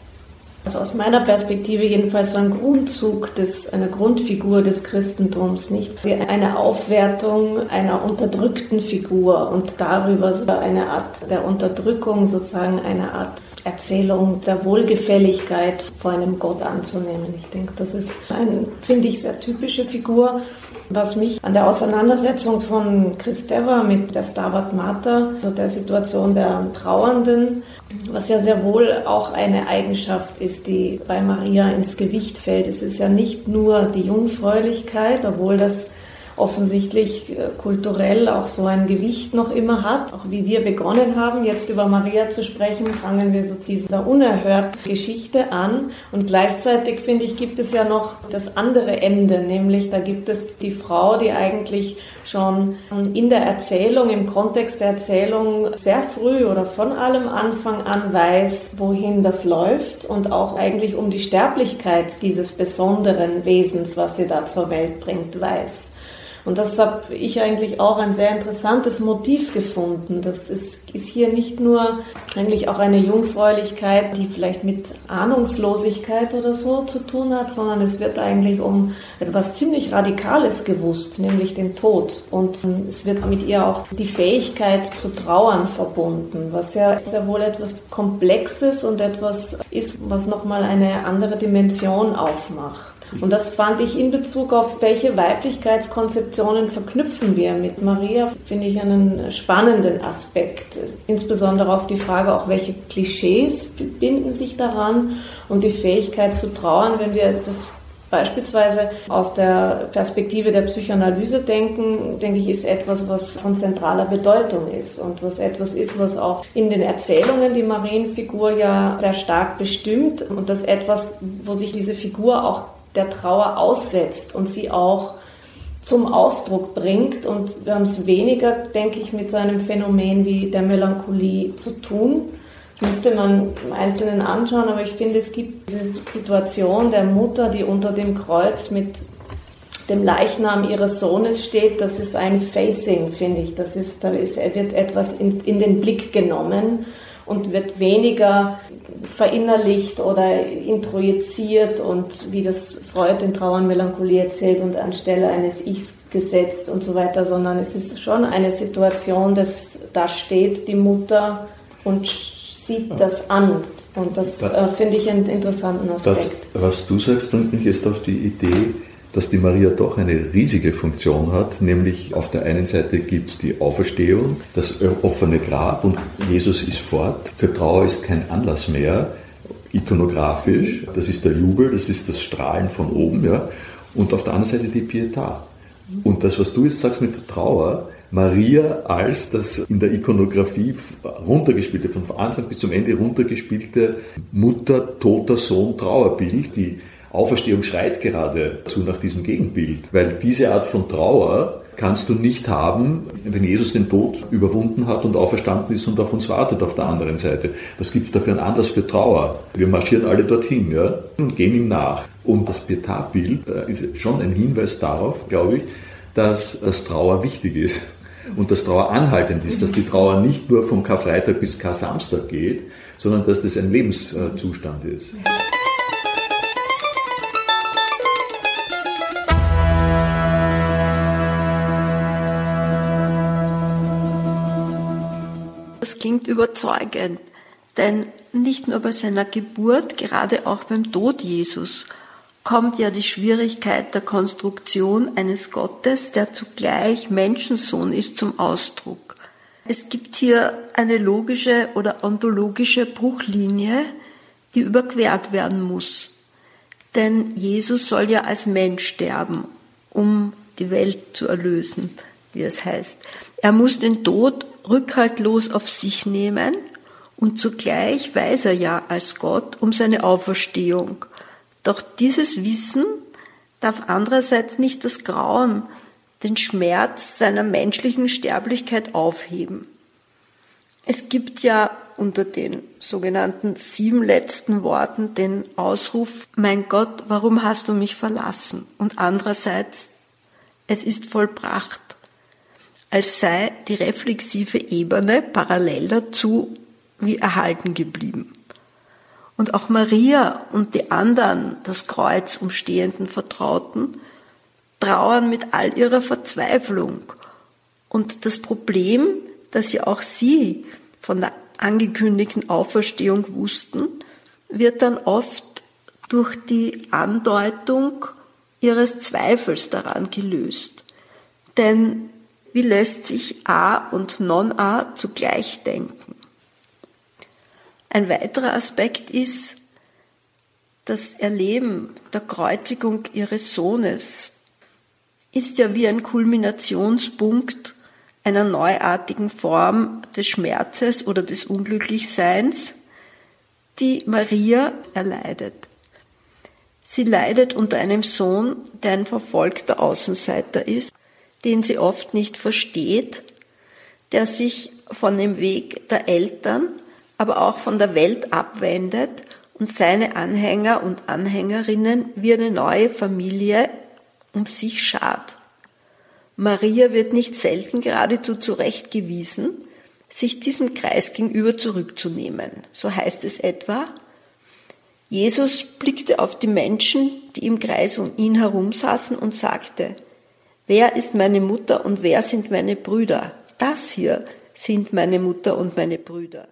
also aus meiner Perspektive jedenfalls so ein Grundzug des, einer Grundfigur des Christentums, nicht eine Aufwertung einer unterdrückten Figur und darüber so eine Art der Unterdrückung, sozusagen eine Art Erzählung der Wohlgefälligkeit vor einem Gott anzunehmen. Ich denke, das ist eine, finde ich, sehr typische Figur. Was mich an der Auseinandersetzung von Christeva mit der Stabat Mater, also der Situation der Trauernden, was ja sehr wohl auch eine Eigenschaft ist, die bei Maria ins Gewicht fällt. Es ist ja nicht nur die Jungfräulichkeit, obwohl das offensichtlich äh, kulturell auch so ein Gewicht noch immer hat. Auch wie wir begonnen haben, jetzt über Maria zu sprechen, fangen wir so dieser unerhörten Geschichte an. Und gleichzeitig, finde ich, gibt es ja noch das andere Ende, nämlich da gibt es die Frau, die eigentlich schon in der Erzählung, im Kontext der Erzählung sehr früh oder von allem Anfang an weiß, wohin das läuft und auch eigentlich um die Sterblichkeit dieses besonderen Wesens, was sie da zur Welt bringt, weiß. Und das habe ich eigentlich auch ein sehr interessantes Motiv gefunden. Das ist, ist hier nicht nur eigentlich auch eine Jungfräulichkeit, die vielleicht mit Ahnungslosigkeit oder so zu tun hat, sondern es wird eigentlich um etwas ziemlich Radikales gewusst, nämlich den Tod. Und es wird mit ihr auch die Fähigkeit zu trauern verbunden, was ja sehr wohl etwas Komplexes und etwas ist, was nochmal eine andere Dimension aufmacht. Und das fand ich in Bezug auf welche Weiblichkeitskonzeptionen verknüpfen wir mit Maria, finde ich einen spannenden Aspekt. Insbesondere auf die Frage auch, welche Klischees binden sich daran und die Fähigkeit zu trauern, wenn wir das beispielsweise aus der Perspektive der Psychoanalyse denken, denke ich, ist etwas, was von zentraler Bedeutung ist und was etwas ist, was auch in den Erzählungen die Marienfigur ja sehr stark bestimmt und das etwas, wo sich diese Figur auch der Trauer aussetzt und sie auch zum Ausdruck bringt. Und wir haben es weniger, denke ich, mit so einem Phänomen wie der Melancholie zu tun. Müsste man im Einzelnen anschauen, aber ich finde, es gibt diese Situation der Mutter, die unter dem Kreuz mit dem Leichnam ihres Sohnes steht, das ist ein Facing, finde ich. Das ist, da ist, er wird etwas in, in den Blick genommen und wird weniger verinnerlicht oder introjiziert und wie das Freud in Trauer und Melancholie erzählt und anstelle eines Ichs gesetzt und so weiter, sondern es ist schon eine Situation, dass da steht die Mutter und sieht das an. Und das äh, finde ich einen interessanten Aspekt. Das, was du sagst, bringt mich jetzt auf die Idee, dass die Maria doch eine riesige Funktion hat, nämlich auf der einen Seite gibt es die Auferstehung, das offene Grab und Jesus ist fort. Für Trauer ist kein Anlass mehr, ikonografisch, das ist der Jubel, das ist das Strahlen von oben, ja. Und auf der anderen Seite die Pietà. Und das, was du jetzt sagst mit der Trauer, Maria als das in der Ikonografie runtergespielte, von Anfang bis zum Ende runtergespielte Mutter, toter Sohn, Trauerbild, die Auferstehung schreit geradezu nach diesem Gegenbild, weil diese Art von Trauer kannst du nicht haben, wenn Jesus den Tod überwunden hat und auferstanden ist und auf uns wartet auf der anderen Seite. Was gibt es da für einen Anlass für Trauer? Wir marschieren alle dorthin ja, und gehen ihm nach. Und das Pietà-Bild äh, ist schon ein Hinweis darauf, glaube ich, dass das Trauer wichtig ist und dass Trauer anhaltend ist, dass die Trauer nicht nur vom Karfreitag bis Kar-Samstag geht, sondern dass das ein Lebenszustand ist. Klingt überzeugend, denn nicht nur bei seiner Geburt, gerade auch beim Tod Jesus, kommt ja die Schwierigkeit der Konstruktion eines Gottes, der zugleich Menschensohn ist, zum Ausdruck. Es gibt hier eine logische oder ontologische Bruchlinie, die überquert werden muss. Denn Jesus soll ja als Mensch sterben, um die Welt zu erlösen, wie es heißt. Er muss den Tod rückhaltlos auf sich nehmen und zugleich weiß er ja als Gott um seine Auferstehung. Doch dieses Wissen darf andererseits nicht das Grauen, den Schmerz seiner menschlichen Sterblichkeit aufheben. Es gibt ja unter den sogenannten sieben letzten Worten den Ausruf, mein Gott, warum hast du mich verlassen? Und andererseits, es ist vollbracht, als sei die reflexive Ebene parallel dazu wie erhalten geblieben. Und auch Maria und die anderen das Kreuz umstehenden Vertrauten trauern mit all ihrer Verzweiflung. Und das Problem, dass ja auch sie von der angekündigten Auferstehung wussten, wird dann oft durch die Andeutung ihres Zweifels daran gelöst. Denn wie lässt sich A und Non-A zugleich denken? Ein weiterer Aspekt ist das Erleben der Kreuzigung ihres Sohnes ist ja wie ein Kulminationspunkt einer neuartigen Form des Schmerzes oder des Unglücklichseins, die Maria erleidet. Sie leidet unter einem Sohn, der ein verfolgter Außenseiter ist, den sie oft nicht versteht, der sich von dem Weg der Eltern, aber auch von der Welt abwendet und seine Anhänger und Anhängerinnen wie eine neue Familie um sich schart. Maria wird nicht selten geradezu zurechtgewiesen, sich diesem Kreis gegenüber zurückzunehmen. So heißt es etwa, Jesus blickte auf die Menschen, die im Kreis um ihn herum saßen und sagte, wer ist meine Mutter und wer sind meine Brüder? Das hier sind meine Mutter und meine Brüder.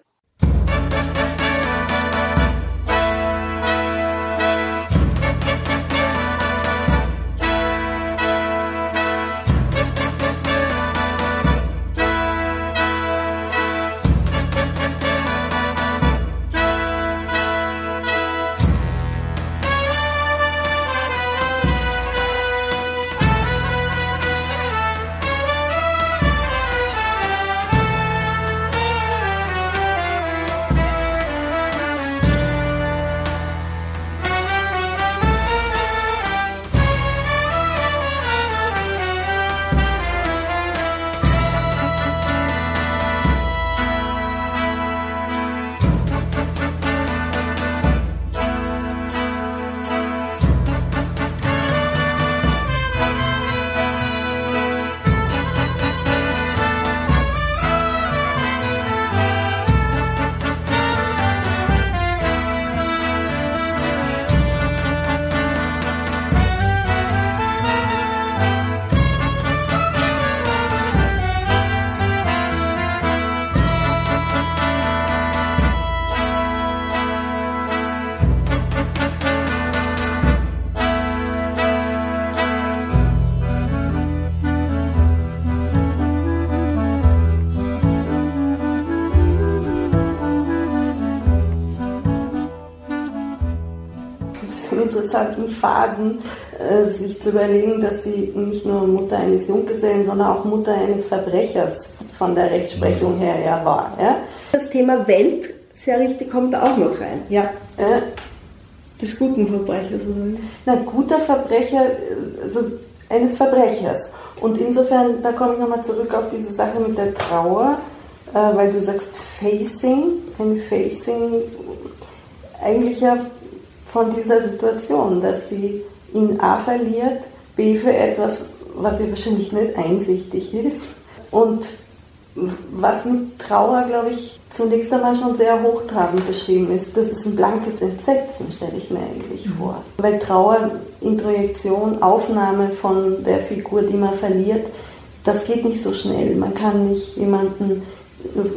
Faden, äh, sich zu überlegen, dass sie nicht nur Mutter eines Junggesellen, sondern auch Mutter eines Verbrechers von der Rechtsprechung her ja war. Ja? Das Thema Welt, sehr richtig, kommt auch noch rein. Ja. Äh, des guten Verbrechers, oder? Na, guter Verbrecher, also eines Verbrechers. Und insofern, da komme ich nochmal zurück auf diese Sache mit der Trauer, äh, weil du sagst Facing, ein Facing, eigentlich ja von dieser Situation, dass sie ihn A verliert, B für etwas, was ihr wahrscheinlich nicht einsichtig ist. Und was mit Trauer, glaube ich, zunächst einmal schon sehr hochtrabend beschrieben ist, das ist ein blankes Entsetzen, stelle ich mir eigentlich mhm. vor. Weil Trauer, Introjektion, Aufnahme von der Figur, die man verliert, das geht nicht so schnell. Man kann nicht jemanden,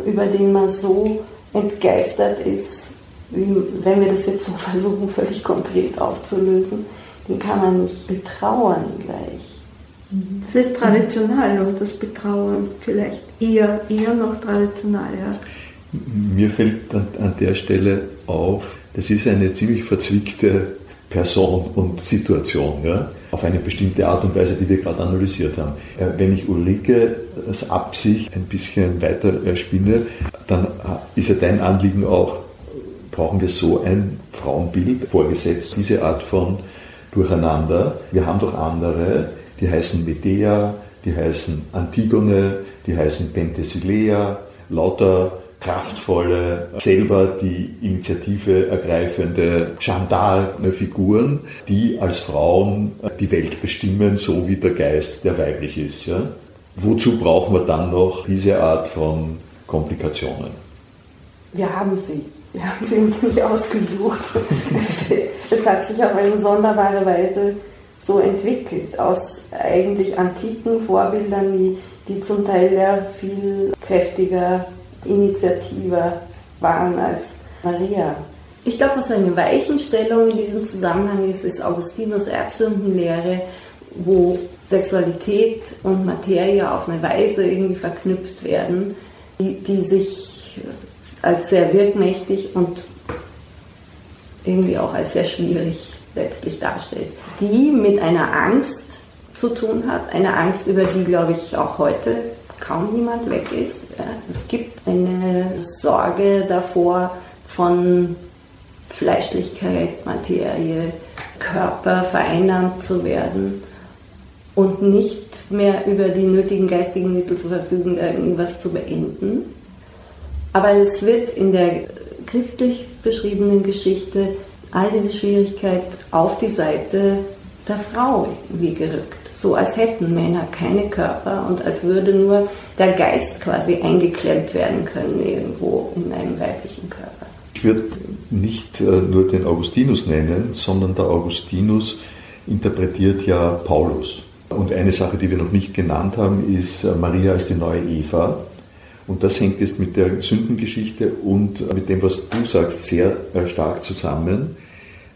über den man so entgeistert ist, wie, wenn wir das jetzt so versuchen, völlig konkret aufzulösen, den kann man nicht betrauern gleich. Das ist traditional noch, das Betrauern vielleicht eher, eher noch traditional, ja. Mir fällt an, an der Stelle auf, das ist eine ziemlich verzwickte Person und Situation, ja, auf eine bestimmte Art und Weise, die wir gerade analysiert haben. Äh, wenn ich Ulrike das Absicht ein bisschen weiter äh, spinne, dann äh, ist ja dein Anliegen auch, brauchen wir so ein Frauenbild vorgesetzt, diese Art von Durcheinander. Wir haben doch andere, die heißen Medea, die heißen Antigone, die heißen Penthesilea, lauter kraftvolle, selber die Initiative ergreifende Gendarme-Figuren, die als Frauen die Welt bestimmen, so wie der Geist, der weiblich ist. Ja? Wozu brauchen wir dann noch diese Art von Komplikationen? Wir haben sie. Wir haben sie uns nicht ausgesucht. es, hat sich auf eine sonderbare Weise so entwickelt, aus eigentlich antiken Vorbildern, die, die zum Teil ja viel kräftiger, initiativer waren als Maria. Ich glaube, was eine Weichenstellung in diesem Zusammenhang ist, ist Augustinus Erbsündenlehre, wo Sexualität und Materie auf eine Weise irgendwie verknüpft werden, die, die sich als sehr wirkmächtig und irgendwie auch als sehr schwierig letztlich darstellt, die mit einer Angst zu tun hat, eine Angst, über die, glaube ich, auch heute kaum jemand weg ist. Es gibt eine Sorge davor, von Fleischlichkeit, Materie, Körper vereinnahmt zu werden und nicht mehr über die nötigen geistigen Mittel zu verfügen, irgendwas zu beenden. Aber es wird in der christlich beschriebenen Geschichte all diese Schwierigkeit auf die Seite der Frau wie gerückt. So als hätten Männer keine Körper und als würde nur der Geist quasi eingeklemmt werden können irgendwo in einem weiblichen Körper. Ich würde nicht äh, nur den Augustinus nennen, sondern der Augustinus interpretiert ja Paulus. Und eine Sache, die wir noch nicht genannt haben, ist äh, Maria als die neue Eva. Und das hängt jetzt mit der Sündengeschichte und mit dem, was du sagst, sehr äh, stark zusammen,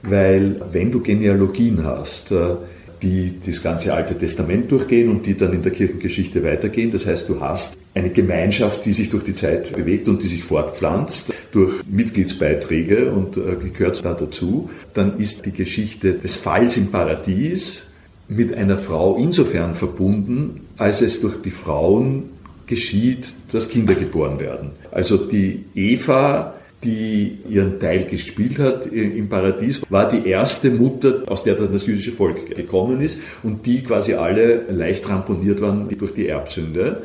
weil wenn du Genealogien hast, äh, die das ganze Alte Testament durchgehen und die dann in der Kirchengeschichte weitergehen. Das heißt, du hast eine Gemeinschaft, die sich durch die Zeit bewegt und die sich fortpflanzt durch Mitgliedsbeiträge und äh, gehört da dazu. Dann ist die Geschichte des Falls im Paradies mit einer Frau insofern verbunden, als es durch die Frauen geschieht, dass Kinder geboren werden. Also die Eva, die ihren Teil gespielt hat im Paradies, war die erste Mutter, aus der das jüdische Volk gekommen ist und die quasi alle leicht ramponiert waren durch die Erbsünde.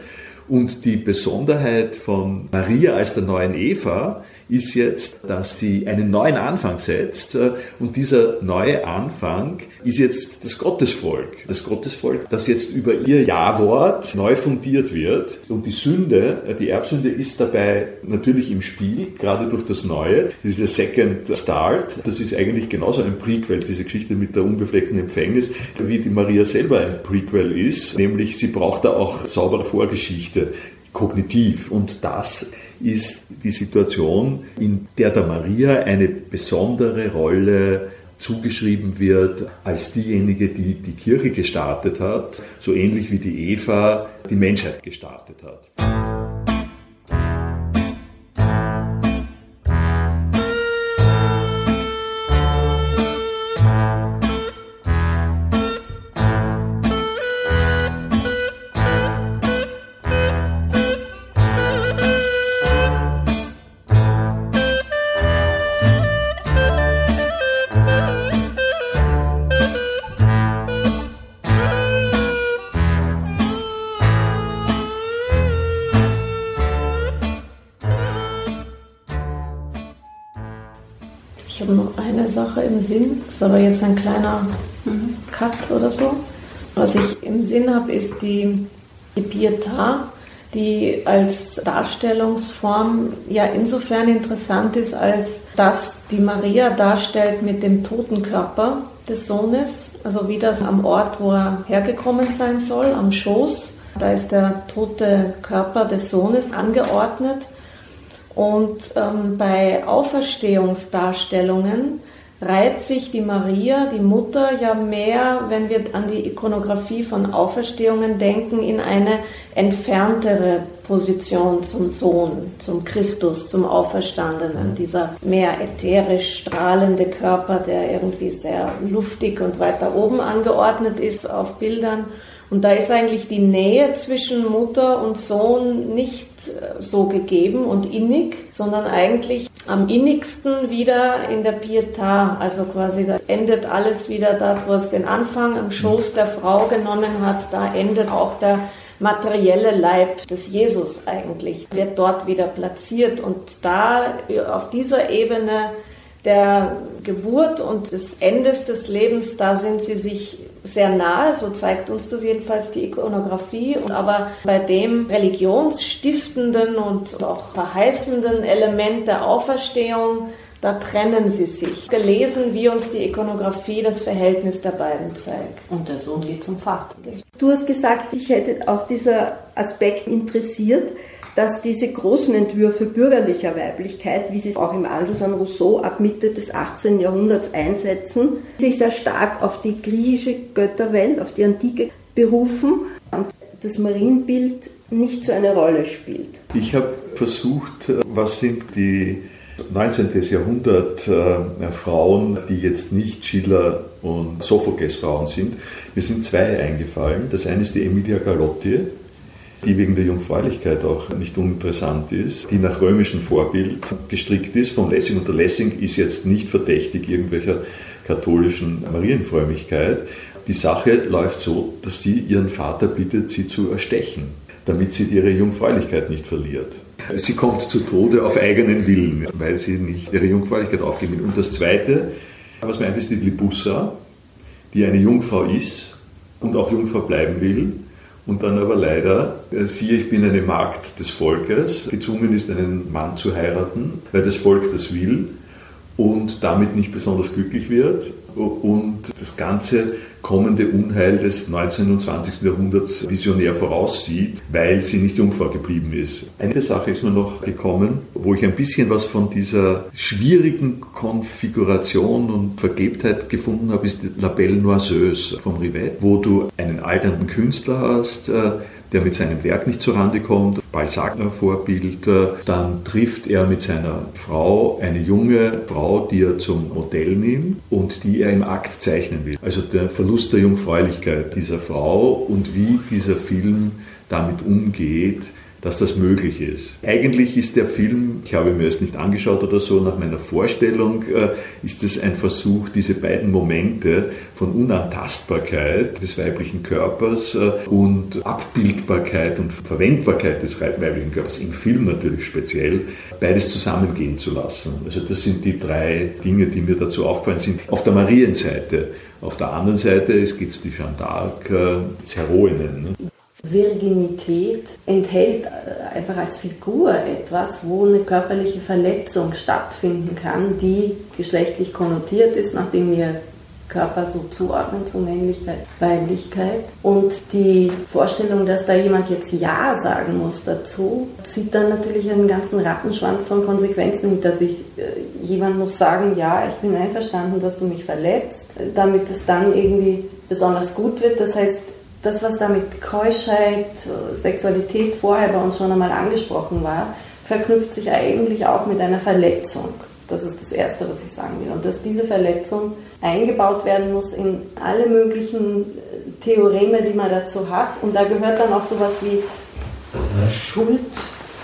Und die Besonderheit von Maria als der neuen Eva ist jetzt, dass sie einen neuen Anfang setzt äh, und dieser neue Anfang ist jetzt das Gottesvolk. Das Gottesvolk, das jetzt über ihr Ja-Wort neu fundiert wird und die Sünde, äh, die Erbsünde ist dabei natürlich im Spiel, gerade durch das Neue, diese Second Start, das ist eigentlich genauso ein Prequel, diese Geschichte mit der unbefleckten Empfängnis, wie die Maria selber ein Prequel ist, nämlich sie braucht da auch saubere Vorgeschichte kognitiv. Und das ist die Situation, in der der Maria eine besondere Rolle zugeschrieben wird als diejenige, die die Kirche gestartet hat, so ähnlich wie die Eva die Menschheit gestartet hat. Ist ein kleiner. Cut oder so. Was ich im Sinn habe, ist die, die Pietà, die als Darstellungsform ja insofern interessant ist, als dass die Maria darstellt mit dem toten Körper des Sohnes, also wieder am Ort, wo er hergekommen sein soll, am Schoß. Da ist der tote Körper des Sohnes angeordnet. Und ähm, bei Auferstehungsdarstellungen reiht sich die Maria, die Mutter, ja mehr, wenn wir an die Ikonografie von Auferstehungen denken, in eine entferntere Position zum Sohn, zum Christus, zum Auferstandenen. Dieser mehr ätherisch strahlende Körper, der irgendwie sehr luftig und weiter oben angeordnet ist auf Bildern. Und da ist eigentlich die Nähe zwischen Mutter und Sohn nicht äh, so gegeben und innig, sondern eigentlich am innigsten wieder in der Pietà. Also quasi, das endet alles wieder dort, wo es den Anfang am Schoß der Frau genommen hat. Da endet auch der materielle Leib des Jesus eigentlich, wird dort wieder platziert. Und da auf dieser Ebene der Geburt und des Endes des Lebens, da sind sie sich sehr nahe, so zeigt uns das jedenfalls die Ikonografie. Aber bei dem religionsstiftenden und auch verheißenden Element der Auferstehung, da trennen sie sich. Gelesen, wie uns die Ikonografie das Verhältnis der beiden zeigt. Und der Sohn geht zum Vater. Du hast gesagt, ich hätte auch dieser Aspekt interessiert dass diese großen Entwürfe bürgerlicher Weiblichkeit, wie sie es auch im Anschluss an Rousseau ab Mitte des 18. Jahrhunderts einsetzen, sich sehr stark auf die griechische Götterwelt, auf die Antike berufen und das Marienbild nicht so eine Rolle spielt. Ich habe versucht, was sind die 19. Jahrhundert äh, Frauen, die jetzt nicht Schiller und Sophokles Frauen sind. Mir sind zwei eingefallen. Das eine ist die Emilia Galotti, die wegen der Jungfräulichkeit auch nicht uninteressant ist, die nach römischem Vorbild gestrickt ist von Lessing. Und der Lessing ist jetzt nicht verdächtig irgendwelcher katholischen Marienfrömmigkeit. Die Sache läuft so, dass sie ihren Vater bittet, sie zu erstechen, damit sie ihre Jungfräulichkeit nicht verliert. Sie kommt zu Tode auf eigenen Willen, weil sie nicht ihre Jungfräulichkeit aufgeben will. Und das Zweite, was einfällt, ist die Libussa, die eine Jungfrau ist und auch Jungfrau bleiben will und dann aber leider, äh, siehe, ich bin eine Magd des Volkes, gezwungen ist, einen Mann zu heiraten, weil das Volk das will und damit nicht besonders glücklich wird und das ganze kommende Unheil des 19. und 20. Jahrhunderts visionär voraussieht, weil sie nicht Jungfrau geblieben ist. Eine Sache ist mir noch gekommen, wo ich ein bisschen was von dieser schwierigen Konfiguration und Vergebtheit gefunden habe, ist La Belle Noiseuse vom Rivet, wo du einen alternden Künstler hast, äh, der mit seinem Werk nicht zurande kommt, Balzac-Vorbild. Dann trifft er mit seiner Frau eine junge Frau, die er zum Modell nimmt und die er im Akt zeichnen will. Also der Verlust der Jungfräulichkeit dieser Frau und wie dieser Film damit umgeht, dass das möglich ist. Eigentlich ist der Film, ich habe mir es nicht angeschaut oder so, nach meiner Vorstellung äh, ist es ein Versuch, diese beiden Momente von Unantastbarkeit des weiblichen Körpers äh, und Abbildbarkeit und Verwendbarkeit des weiblichen Körpers, im Film natürlich speziell, beides zusammengehen zu lassen. Also das sind die drei Dinge, die mir dazu aufgefallen sind. Auf der Marienseite. Auf der anderen Seite gibt es die Jeanne d'Arc, äh, Heroinnen. Ne? Virginität enthält äh, einfach als Figur etwas, wo eine körperliche Verletzung stattfinden kann, die geschlechtlich konnotiert ist, nachdem wir Körper so zuordnen zu Männlichkeit, Weiblichkeit. Und die Vorstellung, dass da jemand jetzt Ja sagen muss dazu, zieht dann natürlich einen ganzen Rattenschwanz von Konsequenzen hinter sich. Äh, jemand muss sagen, ja, ich bin einverstanden, dass du mich verletzt, damit es dann irgendwie besonders gut wird. Das heißt, das, was da mit Keuschheit, Sexualität vorher bei uns schon einmal angesprochen war, verknüpft sich eigentlich auch mit einer Verletzung. Das ist das Erste, was ich sagen will. Und dass diese Verletzung eingebaut werden muss in alle möglichen äh, Theoreme, die man dazu hat. Und da gehört dann auch sowas wie Schuld,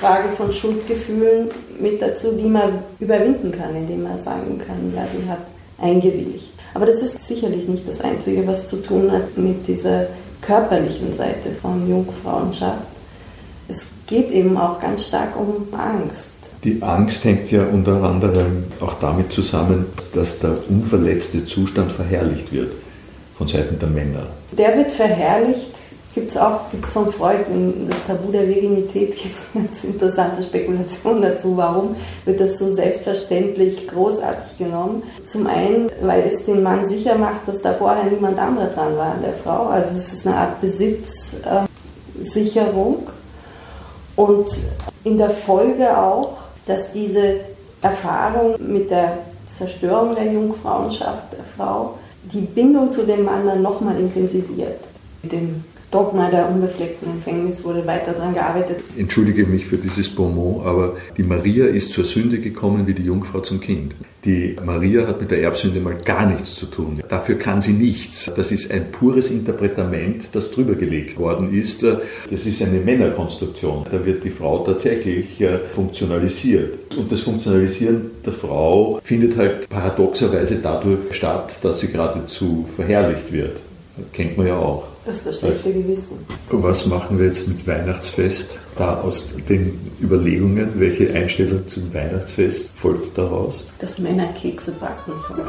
Frage von Schuldgefühlen mit dazu, die man überwinden kann, indem man sagen kann, ja, die hat eingewilligt. Aber das ist sicherlich nicht das Einzige, was zu tun hat mit dieser körperlichen Seite von Jungfrauenschaft. Es geht eben auch ganz stark um Angst. Die Angst hängt ja unter anderem auch damit zusammen, dass der unverletzte Zustand verherrlicht wird von Seiten der Männer. Der wird verherrlicht, gibt es auch gibt's von Freud in das Tabu der Virginität, gibt eine interessante Spekulation dazu, warum wird das so selbstverständlich großartig genommen. Zum einen, weil es den Mann sicher macht, dass da vorher niemand anderer dran war an der Frau, also es ist eine Art Besitzsicherung und in der Folge auch, dass diese Erfahrung mit der Zerstörung der Jungfrauenschaft der Frau die Bindung zu dem Mann dann nochmal intensiviert. Mit dem Dogma der unbefleckten Empfängnis wurde weiter daran gearbeitet. Entschuldige mich für dieses Bonmot, aber die Maria ist zur Sünde gekommen wie die Jungfrau zum Kind. Die Maria hat mit der Erbsünde mal gar nichts zu tun. Dafür kann sie nichts. Das ist ein pures Interpretament, das drüber gelegt worden ist. Das ist eine Männerkonstruktion. Da wird die Frau tatsächlich äh, funktionalisiert. Und das Funktionalisieren der Frau findet halt paradoxerweise dadurch statt, dass sie geradezu verherrlicht wird. Das kennt man ja auch. Das ist das schlechte Gewissen. Was machen wir jetzt mit Weihnachtsfest? Da aus den Überlegungen, welche Einstellung zum Weihnachtsfest folgt daraus? Dass Männer Kekse backen sollen.